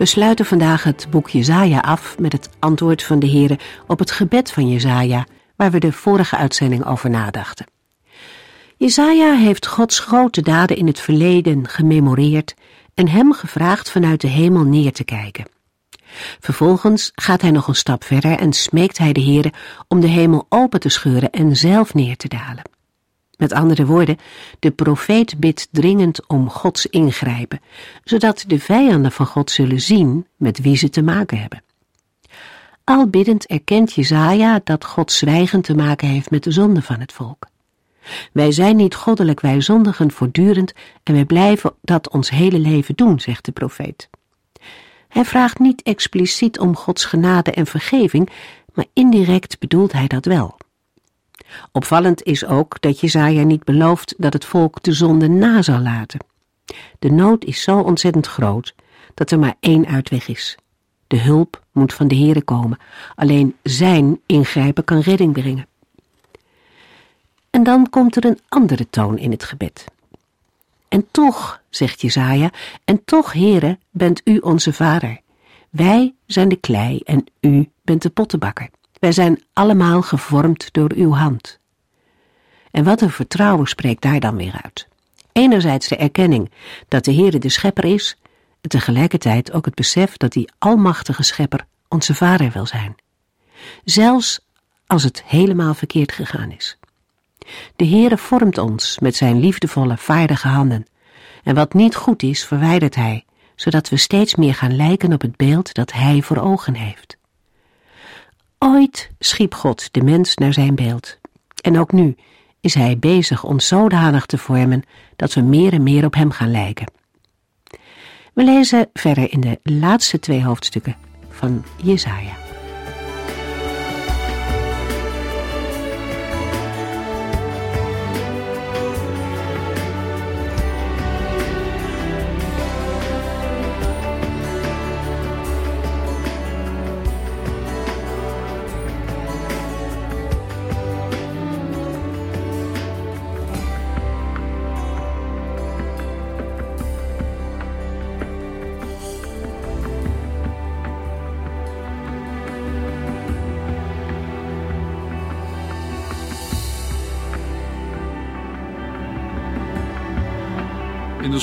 We sluiten vandaag het boek Jezaja af met het antwoord van de Heere op het gebed van Jezaja, waar we de vorige uitzending over nadachten. Jezaja heeft Gods grote daden in het verleden gememoreerd en hem gevraagd vanuit de hemel neer te kijken. Vervolgens gaat hij nog een stap verder en smeekt hij de Heere om de hemel open te scheuren en zelf neer te dalen. Met andere woorden, de profeet bidt dringend om Gods ingrijpen, zodat de vijanden van God zullen zien met wie ze te maken hebben. Al biddend erkent Jezaja dat God zwijgend te maken heeft met de zonde van het volk. Wij zijn niet goddelijk, wij zondigen voortdurend en wij blijven dat ons hele leven doen, zegt de profeet. Hij vraagt niet expliciet om Gods genade en vergeving, maar indirect bedoelt hij dat wel. Opvallend is ook dat Jezaja niet belooft dat het volk de zonde na zal laten. De nood is zo ontzettend groot dat er maar één uitweg is. De hulp moet van de Heere komen. Alleen zijn ingrijpen kan redding brengen. En dan komt er een andere toon in het gebed. En toch, zegt Jezaja, en toch, Heere, bent u onze vader. Wij zijn de klei en u bent de pottenbakker. Wij zijn allemaal gevormd door uw hand. En wat een vertrouwen spreekt daar dan weer uit. Enerzijds de erkenning dat de Heere de schepper is, en tegelijkertijd ook het besef dat die almachtige schepper onze vader wil zijn. Zelfs als het helemaal verkeerd gegaan is. De Heere vormt ons met zijn liefdevolle, vaardige handen. En wat niet goed is, verwijdert hij, zodat we steeds meer gaan lijken op het beeld dat hij voor ogen heeft. Ooit schiep God de mens naar zijn beeld. En ook nu is hij bezig ons zodanig te vormen dat we meer en meer op hem gaan lijken. We lezen verder in de laatste twee hoofdstukken van Jesaja.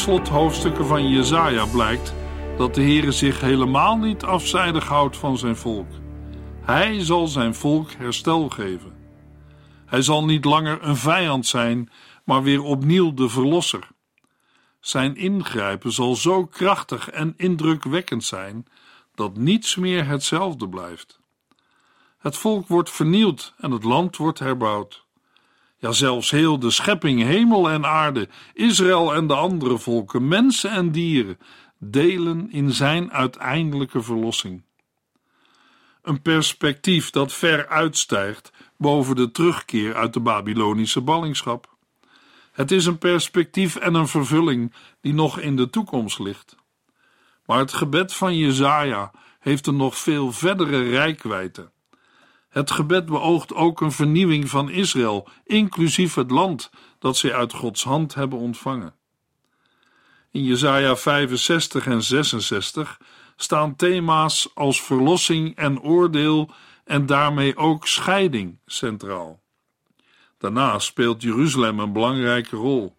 Slothoofdstukken van Jezaja blijkt dat de Heere zich helemaal niet afzijdig houdt van zijn volk. Hij zal zijn volk herstel geven. Hij zal niet langer een vijand zijn, maar weer opnieuw de verlosser. Zijn ingrijpen zal zo krachtig en indrukwekkend zijn dat niets meer hetzelfde blijft. Het volk wordt vernieuwd en het land wordt herbouwd. Ja, zelfs heel de schepping, hemel en aarde, Israël en de andere volken, mensen en dieren, delen in zijn uiteindelijke verlossing. Een perspectief dat ver uitstijgt boven de terugkeer uit de Babylonische ballingschap. Het is een perspectief en een vervulling die nog in de toekomst ligt. Maar het gebed van Jezaja heeft een nog veel verdere rijkwijde. Het gebed beoogt ook een vernieuwing van Israël, inclusief het land dat zij uit Gods hand hebben ontvangen. In Jesaja 65 en 66 staan thema's als verlossing en oordeel en daarmee ook scheiding centraal. Daarna speelt Jeruzalem een belangrijke rol.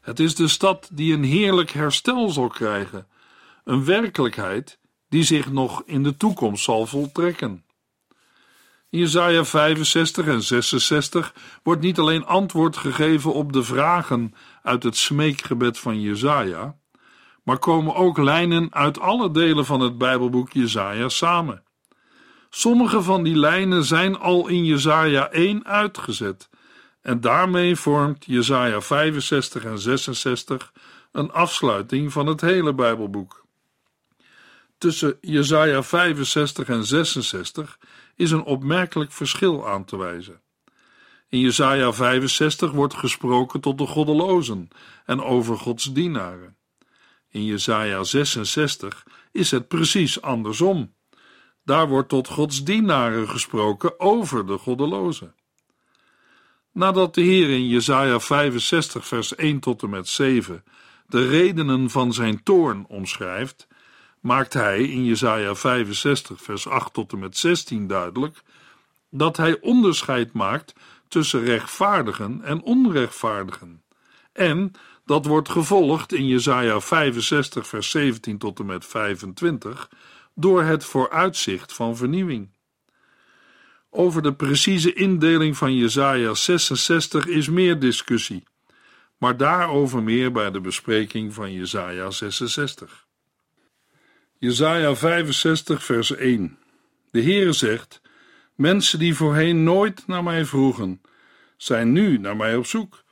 Het is de stad die een heerlijk herstel zal krijgen, een werkelijkheid die zich nog in de toekomst zal voltrekken. In Jesaja 65 en 66 wordt niet alleen antwoord gegeven op de vragen uit het smeekgebed van Jesaja, maar komen ook lijnen uit alle delen van het Bijbelboek Jesaja samen. Sommige van die lijnen zijn al in Jesaja 1 uitgezet en daarmee vormt Jesaja 65 en 66 een afsluiting van het hele Bijbelboek. Tussen Jesaja 65 en 66 is een opmerkelijk verschil aan te wijzen. In Jesaja 65 wordt gesproken tot de goddelozen en over Gods dienaren. In Jesaja 66 is het precies andersom. Daar wordt tot Gods dienaren gesproken over de goddelozen. Nadat de Heer in Jesaja 65 vers 1 tot en met 7 de redenen van zijn toorn omschrijft, maakt hij in Jesaja 65 vers 8 tot en met 16 duidelijk dat hij onderscheid maakt tussen rechtvaardigen en onrechtvaardigen. En dat wordt gevolgd in Jesaja 65 vers 17 tot en met 25 door het vooruitzicht van vernieuwing. Over de precieze indeling van Jesaja 66 is meer discussie, maar daarover meer bij de bespreking van Jesaja 66. Jesaja 65 vers 1 De Heere zegt, mensen die voorheen nooit naar mij vroegen, zijn nu naar mij op zoek.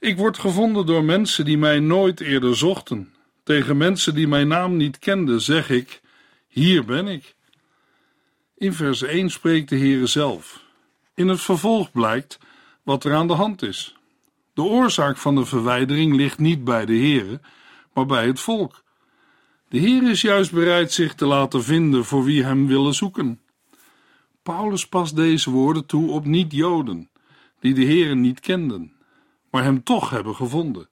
Ik word gevonden door mensen die mij nooit eerder zochten. Tegen mensen die mijn naam niet kenden, zeg ik, hier ben ik. In vers 1 spreekt de Heere zelf. In het vervolg blijkt wat er aan de hand is. De oorzaak van de verwijdering ligt niet bij de Heere, maar bij het volk. De Heer is juist bereid zich te laten vinden voor wie hem willen zoeken. Paulus past deze woorden toe op niet-Joden, die de Heere niet kenden, maar hem toch hebben gevonden.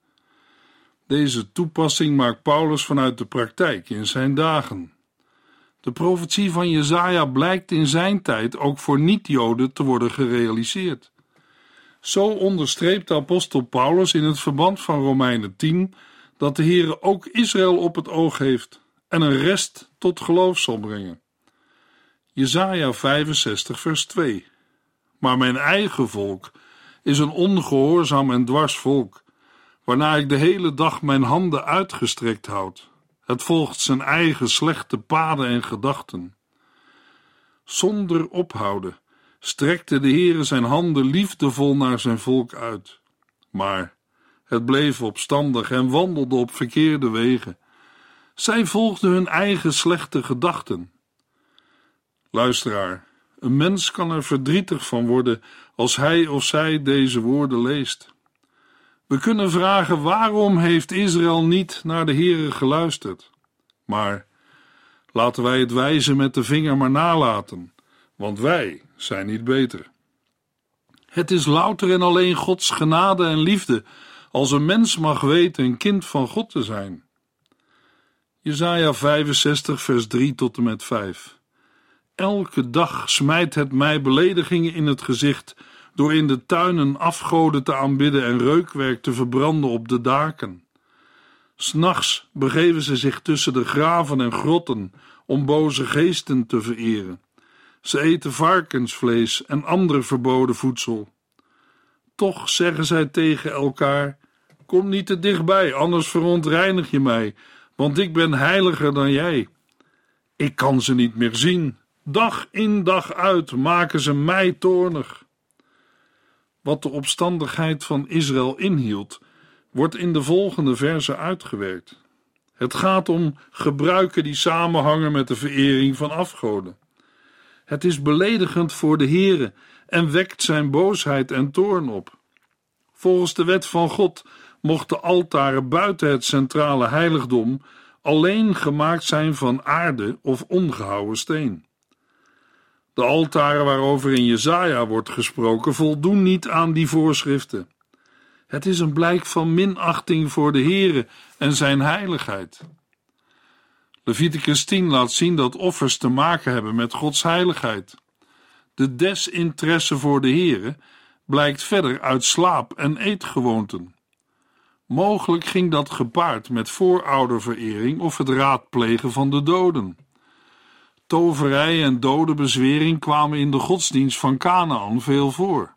Deze toepassing maakt Paulus vanuit de praktijk in zijn dagen. De profetie van Jezaja blijkt in zijn tijd ook voor niet-Joden te worden gerealiseerd. Zo onderstreept de apostel Paulus in het verband van Romeinen 10 dat de Heere ook Israël op het oog heeft en een rest tot geloof zal brengen. Jezaja 65 vers 2 Maar mijn eigen volk is een ongehoorzaam en dwars volk, waarna ik de hele dag mijn handen uitgestrekt houd het volgt zijn eigen slechte paden en gedachten. Zonder ophouden strekte de Heere zijn handen liefdevol naar zijn volk uit. Maar het bleef opstandig en wandelde op verkeerde wegen. Zij volgden hun eigen slechte gedachten. Luisteraar, een mens kan er verdrietig van worden als hij of zij deze woorden leest. We kunnen vragen waarom heeft Israël niet naar de Heere geluisterd? Maar laten wij het wijzen met de vinger maar nalaten, want wij zijn niet beter. Het is louter en alleen Gods genade en liefde als een mens mag weten een kind van God te zijn. Jesaja 65 vers 3 tot en met 5 Elke dag smijt het mij beledigingen in het gezicht door in de tuinen afgoden te aanbidden en reukwerk te verbranden op de daken. S'nachts begeven ze zich tussen de graven en grotten om boze geesten te vereren. Ze eten varkensvlees en ander verboden voedsel. Toch zeggen zij tegen elkaar: Kom niet te dichtbij, anders verontreinig je mij, want ik ben heiliger dan jij. Ik kan ze niet meer zien. Dag in dag uit maken ze mij toornig. Wat de opstandigheid van Israël inhield, wordt in de volgende verse uitgewerkt. Het gaat om gebruiken die samenhangen met de verering van afgoden. Het is beledigend voor de Heere en wekt zijn boosheid en toorn op. Volgens de wet van God mochten altaren buiten het centrale heiligdom alleen gemaakt zijn van aarde of ongehouwen steen. De altaren waarover in Jezaja wordt gesproken voldoen niet aan die voorschriften. Het is een blijk van minachting voor de Heere en zijn heiligheid. Leviticus 10 laat zien dat offers te maken hebben met Gods heiligheid. De desinteresse voor de Heere blijkt verder uit slaap- en eetgewoonten. Mogelijk ging dat gepaard met voorouderverering of het raadplegen van de doden. Toverij en dodenbezwering kwamen in de godsdienst van Canaan veel voor.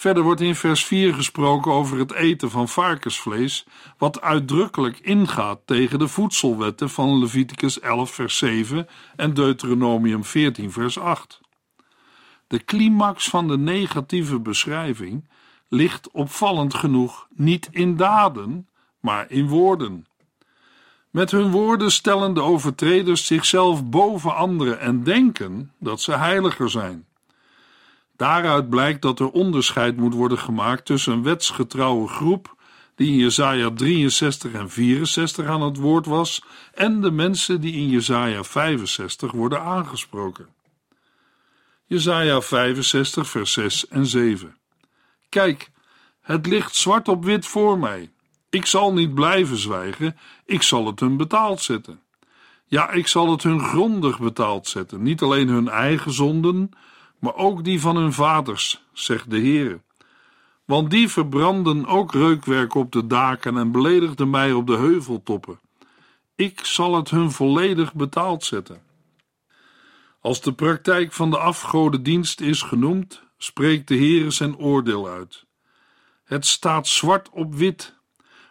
Verder wordt in vers 4 gesproken over het eten van varkensvlees, wat uitdrukkelijk ingaat tegen de voedselwetten van Leviticus 11 vers 7 en Deuteronomium 14 vers 8. De climax van de negatieve beschrijving ligt opvallend genoeg niet in daden, maar in woorden. Met hun woorden stellen de overtreders zichzelf boven anderen en denken dat ze heiliger zijn. Daaruit blijkt dat er onderscheid moet worden gemaakt tussen een wetsgetrouwe groep die in Jesaja 63 en 64 aan het woord was en de mensen die in Jesaja 65 worden aangesproken. Jesaja 65 vers 6 en 7 Kijk, het ligt zwart op wit voor mij. Ik zal niet blijven zwijgen, ik zal het hun betaald zetten. Ja, ik zal het hun grondig betaald zetten, niet alleen hun eigen zonden, maar ook die van hun vaders, zegt de Heere. Want die verbranden ook reukwerk op de daken en beledigden mij op de heuveltoppen. Ik zal het hun volledig betaald zetten. Als de praktijk van de afgodendienst is genoemd, spreekt de Heere zijn oordeel uit. Het staat zwart op wit,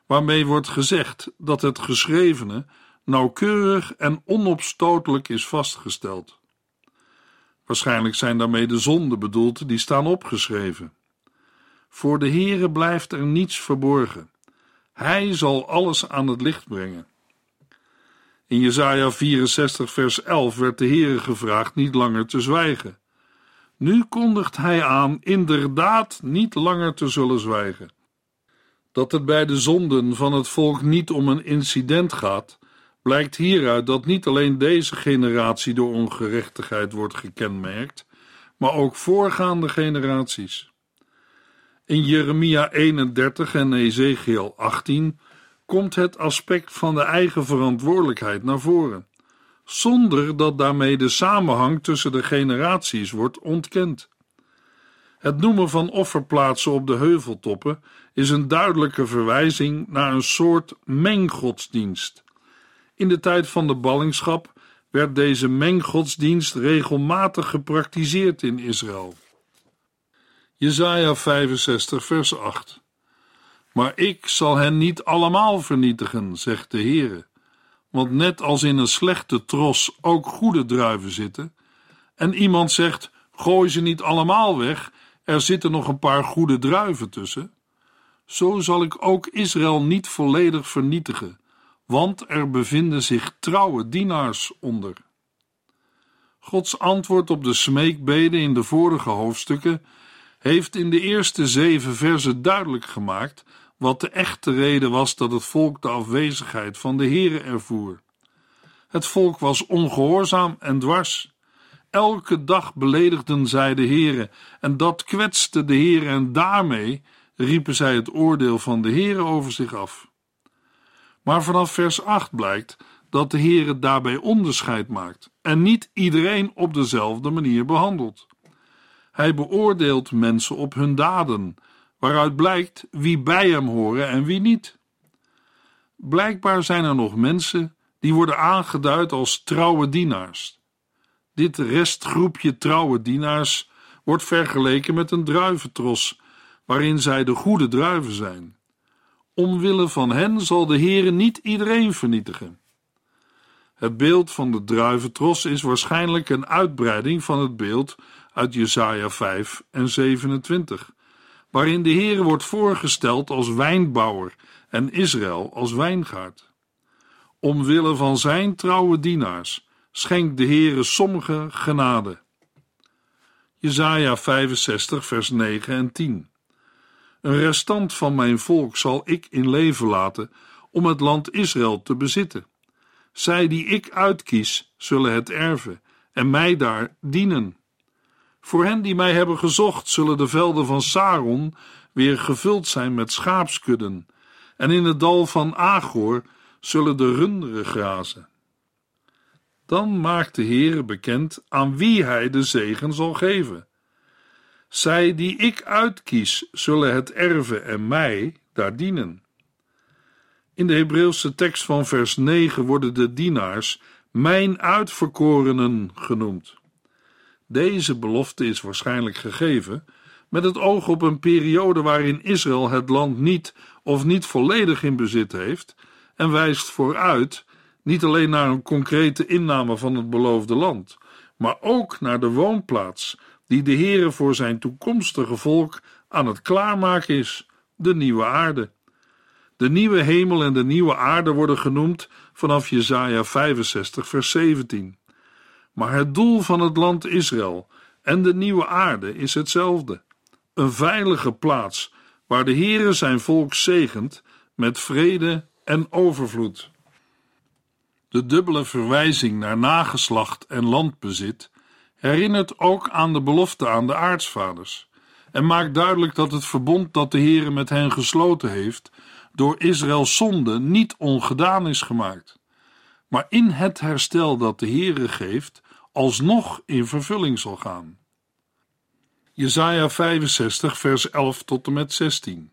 waarmee wordt gezegd dat het geschrevene nauwkeurig en onopstotelijk is vastgesteld. Waarschijnlijk zijn daarmee de zonden bedoeld die staan opgeschreven. Voor de Heere blijft er niets verborgen. Hij zal alles aan het licht brengen. In Jesaja 64 vers 11 werd de Heere gevraagd niet langer te zwijgen. Nu kondigt hij aan inderdaad niet langer te zullen zwijgen. Dat het bij de zonden van het volk niet om een incident gaat, blijkt hieruit dat niet alleen deze generatie door ongerechtigheid wordt gekenmerkt, maar ook voorgaande generaties. In Jeremia 31 en Ezekiel 18 komt het aspect van de eigen verantwoordelijkheid naar voren, zonder dat daarmee de samenhang tussen de generaties wordt ontkend. Het noemen van offerplaatsen op de heuveltoppen is een duidelijke verwijzing naar een soort menggodsdienst. In de tijd van de ballingschap werd deze menggodsdienst regelmatig gepraktiseerd in Israël. Jesaja 65 vers 8 Maar ik zal hen niet allemaal vernietigen, zegt de Heere. Want net als in een slechte tros ook goede druiven zitten, en iemand zegt, gooi ze niet allemaal weg, er zitten nog een paar goede druiven tussen, zo zal ik ook Israël niet volledig vernietigen, want er bevinden zich trouwe dienaars onder. Gods antwoord op de smeekbeden in de vorige hoofdstukken heeft in de eerste zeven versen duidelijk gemaakt wat de echte reden was dat het volk de afwezigheid van de Heere ervoer. Het volk was ongehoorzaam en dwars. Elke dag beledigden zij de Heere en dat kwetste de Heere en daarmee riepen zij het oordeel van de Heere over zich af. Maar vanaf vers 8 blijkt dat de Heere daarbij onderscheid maakt en niet iedereen op dezelfde manier behandelt. Hij beoordeelt mensen op hun daden, waaruit blijkt wie bij hem horen en wie niet. Blijkbaar zijn er nog mensen die worden aangeduid als trouwe dienaars. Dit restgroepje trouwe dienaars wordt vergeleken met een druiventros, waarin zij de goede druiven zijn. Omwille van hen zal de Heere niet iedereen vernietigen. Het beeld van de druiventros is waarschijnlijk een uitbreiding van het beeld uit Jesaja 5 en 27, waarin de Heer wordt voorgesteld als wijnbouwer en Israël als wijngaard. Omwille van zijn trouwe dienaars schenkt de Heere sommige genade. Jesaja 65 vers 9 en 10 Een restant van mijn volk zal ik in leven laten om het land Israël te bezitten. Zij die ik uitkies, zullen het erven en mij daar dienen. Voor hen die mij hebben gezocht, zullen de velden van Saron weer gevuld zijn met schaapskudden, en in het dal van Agor zullen de runderen grazen. Dan maakt de Heere bekend aan wie hij de zegen zal geven. Zij die ik uitkies, zullen het erven en mij daar dienen. In de Hebreeuwse tekst van vers 9 worden de dienaars mijn uitverkorenen genoemd. Deze belofte is waarschijnlijk gegeven met het oog op een periode waarin Israël het land niet of niet volledig in bezit heeft en wijst vooruit niet alleen naar een concrete inname van het beloofde land, maar ook naar de woonplaats die de Heere voor zijn toekomstige volk aan het klaarmaken is, de nieuwe aarde. De nieuwe hemel en de nieuwe aarde worden genoemd vanaf Jesaja 65 vers 17. Maar het doel van het land Israël en de nieuwe aarde is hetzelfde. Een veilige plaats waar de Heere zijn volk zegent met vrede en overvloed. De dubbele verwijzing naar nageslacht en landbezit herinnert ook aan de belofte aan de aartsvaders en maakt duidelijk dat het verbond dat de Heere met hen gesloten heeft door Israëls zonde niet ongedaan is gemaakt, maar in het herstel dat de Heere geeft alsnog in vervulling zal gaan. Jesaja 65 vers 11 tot en met 16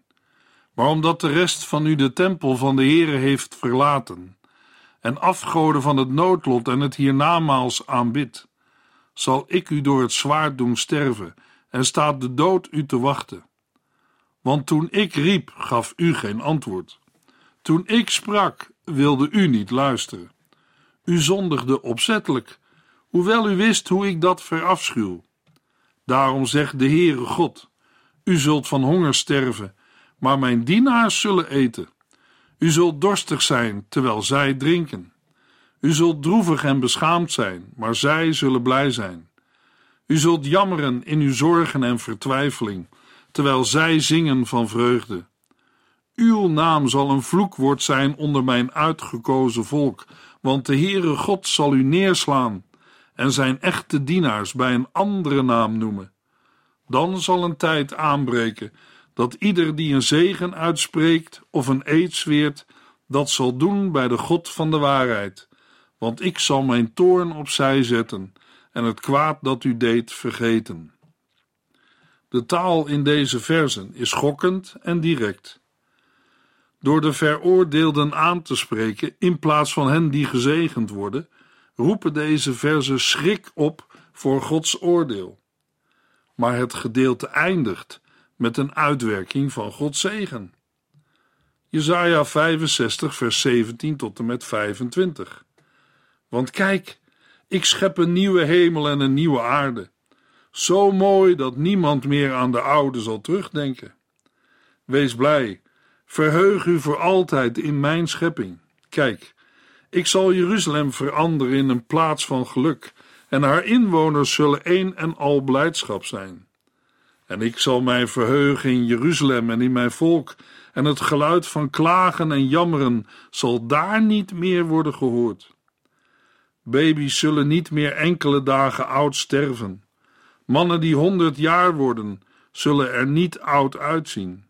Maar omdat de rest van u de tempel van de Heere heeft verlaten en afgoden van het noodlot en het hiernamaals aanbidt, zal ik u door het zwaard doen sterven en staat de dood u te wachten. Want toen ik riep, gaf u geen antwoord. Toen ik sprak, wilde u niet luisteren. U zondigde opzettelijk, hoewel u wist hoe ik dat verafschuw. Daarom zegt de Heere God: U zult van honger sterven, maar mijn dienaars zullen eten. U zult dorstig zijn, terwijl zij drinken. U zult droevig en beschaamd zijn, maar zij zullen blij zijn. U zult jammeren in uw zorgen en vertwijfeling, terwijl zij zingen van vreugde. Uw naam zal een vloekwoord zijn onder mijn uitgekozen volk, want de Heere God zal u neerslaan en zijn echte dienaars bij een andere naam noemen. Dan zal een tijd aanbreken dat ieder die een zegen uitspreekt of een eed zweert, dat zal doen bij de God van de waarheid, want ik zal mijn toorn opzij zetten en het kwaad dat u deed vergeten. De taal in deze versen is schokkend en direct. Door de veroordeelden aan te spreken in plaats van hen die gezegend worden, roepen deze versen schrik op voor Gods oordeel. Maar het gedeelte eindigt met een uitwerking van Gods zegen. Jesaja 65 vers 17 tot en met 25. Want kijk, ik schep een nieuwe hemel en een nieuwe aarde. Zo mooi dat niemand meer aan de oude zal terugdenken. Wees blij, verheug u voor altijd in mijn schepping. Kijk, ik zal Jeruzalem veranderen in een plaats van geluk, en haar inwoners zullen één en al blijdschap zijn. En ik zal mij verheugen in Jeruzalem en in mijn volk, en het geluid van klagen en jammeren zal daar niet meer worden gehoord. Baby's zullen niet meer enkele dagen oud sterven. Mannen die honderd jaar worden, zullen er niet oud uitzien.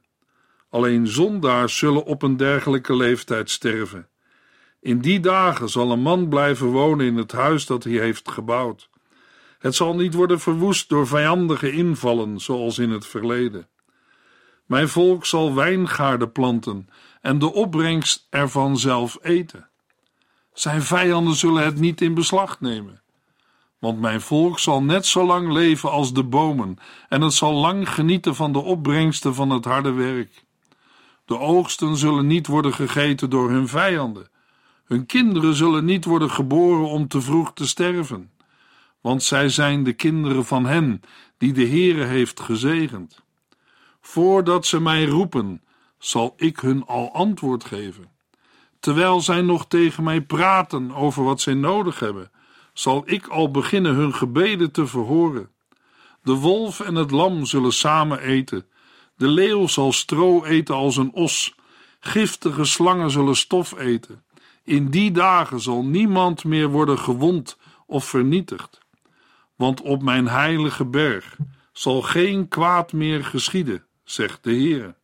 Alleen zondaars zullen op een dergelijke leeftijd sterven. In die dagen zal een man blijven wonen in het huis dat hij heeft gebouwd. Het zal niet worden verwoest door vijandige invallen, zoals in het verleden. Mijn volk zal wijngaarden planten en de opbrengst ervan zelf eten. Zijn vijanden zullen het niet in beslag nemen. Want mijn volk zal net zo lang leven als de bomen, en het zal lang genieten van de opbrengsten van het harde werk. De oogsten zullen niet worden gegeten door hun vijanden. Hun kinderen zullen niet worden geboren om te vroeg te sterven, want zij zijn de kinderen van hen die de Heere heeft gezegend. Voordat ze mij roepen, zal ik hun al antwoord geven. Terwijl zij nog tegen mij praten over wat zij nodig hebben, zal ik al beginnen hun gebeden te verhoren. De wolf en het lam zullen samen eten. De leeuw zal stro eten als een os. Giftige slangen zullen stof eten. In die dagen zal niemand meer worden gewond of vernietigd. Want op mijn heilige berg zal geen kwaad meer geschieden, zegt de Heer.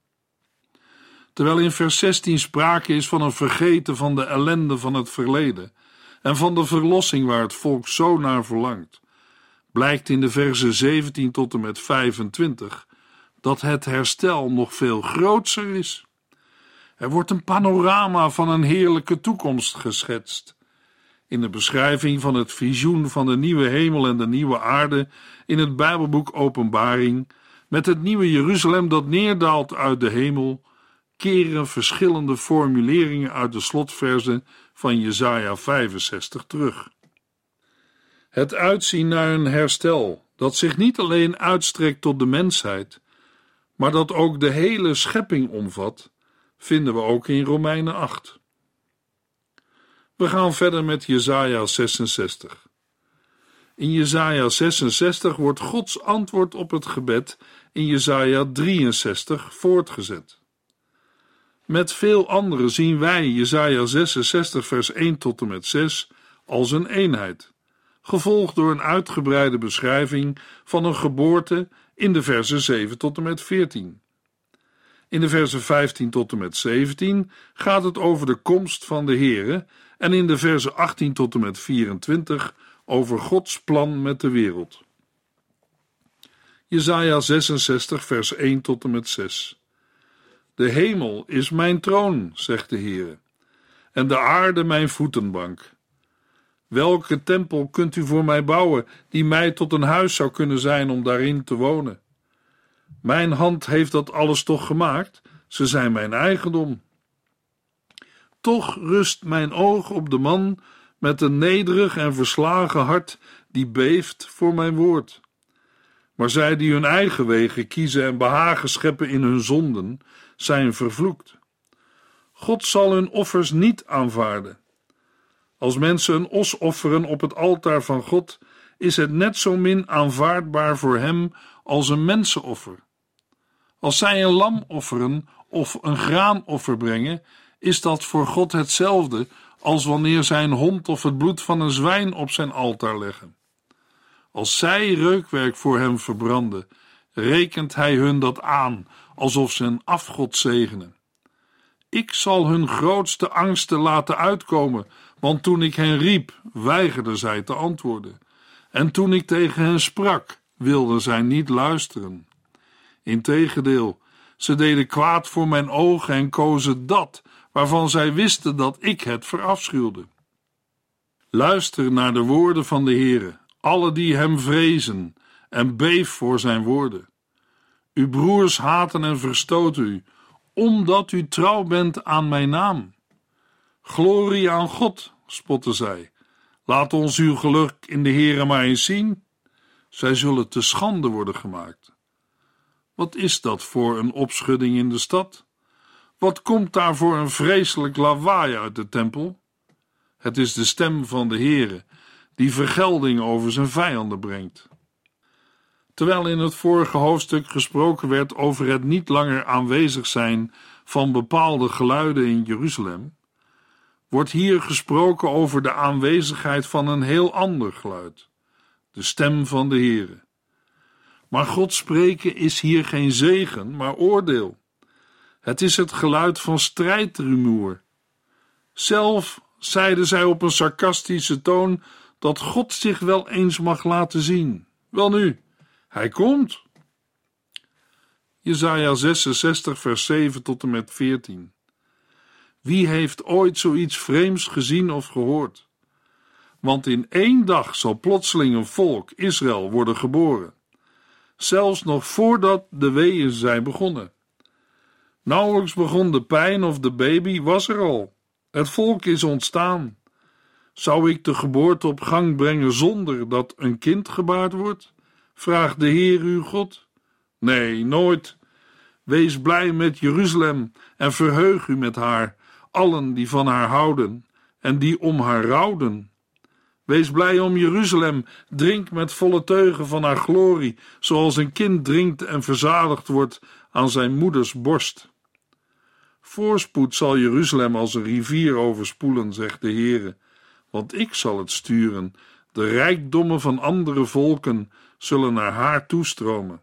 Terwijl in vers 16 sprake is van een vergeten van de ellende van het verleden en van de verlossing waar het volk zo naar verlangt, blijkt in de versen 17 tot en met 25 dat het herstel nog veel grootser is. Er wordt een panorama van een heerlijke toekomst geschetst. In de beschrijving van het visioen van de nieuwe hemel en de nieuwe aarde in het Bijbelboek Openbaring, met het nieuwe Jeruzalem dat neerdaalt uit de hemel, keren verschillende formuleringen uit de slotverzen van Jesaja 65 terug. Het uitzien naar een herstel dat zich niet alleen uitstrekt tot de mensheid, maar dat ook de hele schepping omvat, vinden we ook in Romeinen 8. We gaan verder met Jesaja 66. In Jesaja 66 wordt Gods antwoord op het gebed in Jesaja 63 voortgezet. Met veel anderen zien wij Jesaja 66 vers 1 tot en met 6 als een eenheid, gevolgd door een uitgebreide beschrijving van een geboorte in de versen 7 tot en met 14. In de versen 15 tot en met 17 gaat het over de komst van de Here en in de versen 18 tot en met 24 over Gods plan met de wereld. Jesaja 66 vers 1 tot en met 6 De hemel is mijn troon, zegt de Heer, en de aarde mijn voetenbank. Welke tempel kunt u voor mij bouwen, die mij tot een huis zou kunnen zijn om daarin te wonen? Mijn hand heeft dat alles toch gemaakt, ze zijn mijn eigendom. Toch rust mijn oog op de man met een nederig en verslagen hart die beeft voor mijn woord. Maar zij die hun eigen wegen kiezen en behagen scheppen in hun zonden, zijn vervloekt. God zal hun offers niet aanvaarden. Als mensen een os offeren op het altaar van God, is het net zo min aanvaardbaar voor hem als een mensenoffer. Als zij een lam offeren of een graanoffer brengen, is dat voor God hetzelfde als wanneer zij een hond of het bloed van een zwijn op zijn altaar leggen. Als zij reukwerk voor hem verbranden, rekent hij hun dat aan, alsof ze een afgod zegenen. Ik zal hun grootste angsten laten uitkomen, want toen ik hen riep, weigerden zij te antwoorden. En toen ik tegen hen sprak, wilden zij niet luisteren. Integendeel, ze deden kwaad voor mijn ogen en kozen dat waarvan zij wisten dat ik het verafschuwde. Luister naar de woorden van de Heere, alle die hem vrezen, en beef voor zijn woorden. Uw broers haten en verstoten u, omdat u trouw bent aan mijn naam. Glorie aan God, spotten zij. Laat ons uw geluk in de Heere maar eens zien. Zij zullen te schande worden gemaakt. Wat is dat voor een opschudding in de stad? Wat komt daar voor een vreselijk lawaai uit de tempel? Het is de stem van de Heere, die vergelding over zijn vijanden brengt. Terwijl in het vorige hoofdstuk gesproken werd over het niet langer aanwezig zijn van bepaalde geluiden in Jeruzalem, wordt hier gesproken over de aanwezigheid van een heel ander geluid, de stem van de Heere. Maar God spreken is hier geen zegen, maar oordeel. Het is het geluid van strijdrumoer. Zelf zeiden zij op een sarcastische toon dat God zich wel eens mag laten zien. Welnu, hij komt. Jesaja 66 vers 7 tot en met 14. Wie heeft ooit zoiets vreemds gezien of gehoord? Want in één dag zal plotseling een volk, Israël, worden geboren. Zelfs nog voordat de weeën zijn begonnen. Nauwelijks begon de pijn of de baby was er al. Het volk is ontstaan. Zou ik de geboorte op gang brengen zonder dat een kind gebaard wordt? Vraagt de Heer uw God. Nee, nooit. Wees blij met Jeruzalem en verheug u met haar, allen die van haar houden en die om haar rouwden. Wees blij om Jeruzalem, drink met volle teugen van haar glorie, zoals een kind drinkt en verzadigd wordt aan zijn moeders borst. Voorspoed zal Jeruzalem als een rivier overspoelen, zegt de Heere, want ik zal het sturen. De rijkdommen van andere volken zullen naar haar toestromen.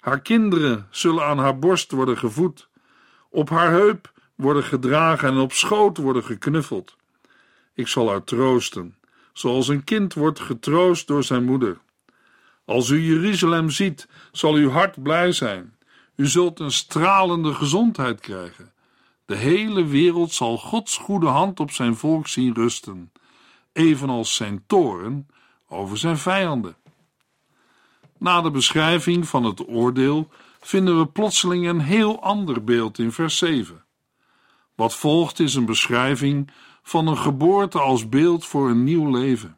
Haar kinderen zullen aan haar borst worden gevoed, op haar heup worden gedragen en op schoot worden geknuffeld. Ik zal haar troosten, zoals een kind wordt getroost door zijn moeder. Als u Jeruzalem ziet, zal uw hart blij zijn. U zult een stralende gezondheid krijgen. De hele wereld zal Gods goede hand op zijn volk zien rusten, evenals zijn toren over zijn vijanden. Na de beschrijving van het oordeel vinden we plotseling een heel ander beeld in vers 7. Wat volgt is een beschrijving van een geboorte als beeld voor een nieuw leven.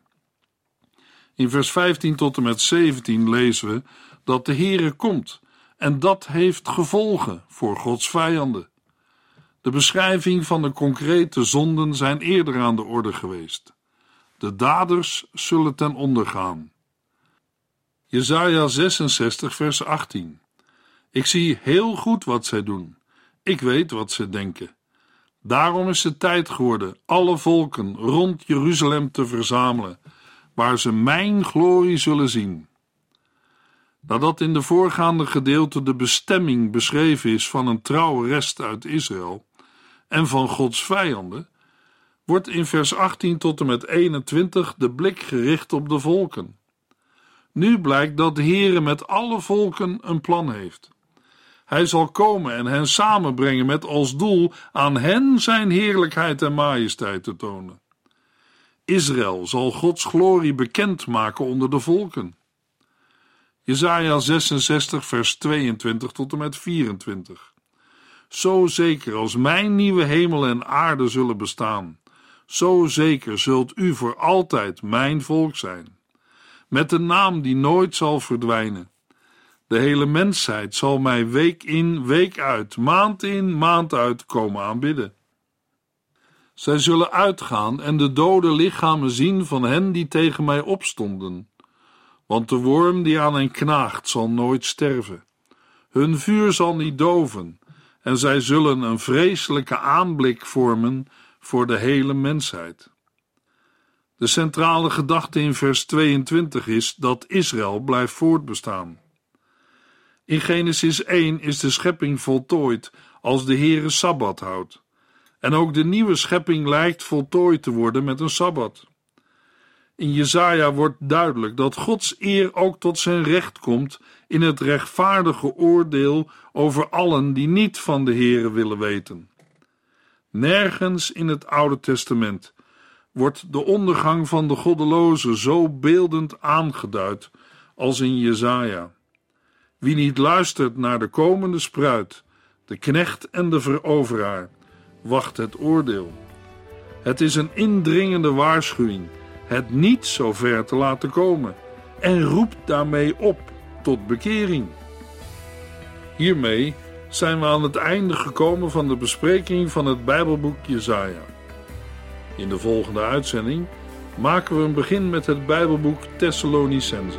In vers 15 tot en met 17 lezen we dat de Heere komt en dat heeft gevolgen voor Gods vijanden. De beschrijving van de concrete zonden zijn eerder aan de orde geweest. De daders zullen ten onder gaan. Jesaja 66 vers 18 Ik zie heel goed wat zij doen. Ik weet wat ze denken. Daarom is het tijd geworden alle volken rond Jeruzalem te verzamelen, waar ze mijn glorie zullen zien. Nadat in de voorgaande gedeelte de bestemming beschreven is van een trouwe rest uit Israël en van Gods vijanden, wordt in vers 18 tot en met 21 de blik gericht op de volken. Nu blijkt dat de Heere met alle volken een plan heeft. Hij zal komen en hen samenbrengen met als doel aan hen zijn heerlijkheid en majesteit te tonen. Israël zal Gods glorie bekend maken onder de volken. Jesaja 66 vers 22 tot en met 24 Zo zeker als mijn nieuwe hemel en aarde zullen bestaan, zo zeker zult u voor altijd mijn volk zijn, met een naam die nooit zal verdwijnen de hele mensheid zal mij week in, week uit, maand in, maand uit komen aanbidden. Zij zullen uitgaan en de dode lichamen zien van hen die tegen mij opstonden. Want de worm die aan hen knaagt zal nooit sterven. Hun vuur zal niet doven, en zij zullen een vreselijke aanblik vormen voor de hele mensheid. De centrale gedachte in vers 22 is dat Israël blijft voortbestaan. In Genesis 1 is de schepping voltooid als de Heere Sabbat houdt. En ook de nieuwe schepping lijkt voltooid te worden met een Sabbat. In Jesaja wordt duidelijk dat Gods eer ook tot zijn recht komt in het rechtvaardige oordeel over allen die niet van de Heere willen weten. Nergens in het Oude Testament wordt de ondergang van de goddelozen zo beeldend aangeduid als in Jesaja. Wie niet luistert naar de komende spruit, de knecht en de veroveraar, wacht het oordeel. Het is een indringende waarschuwing het niet zo ver te laten komen en roept daarmee op tot bekering. Hiermee zijn we aan het einde gekomen van de bespreking van het Bijbelboek Jesaja. In de volgende uitzending maken we een begin met het Bijbelboek Thessalonicense.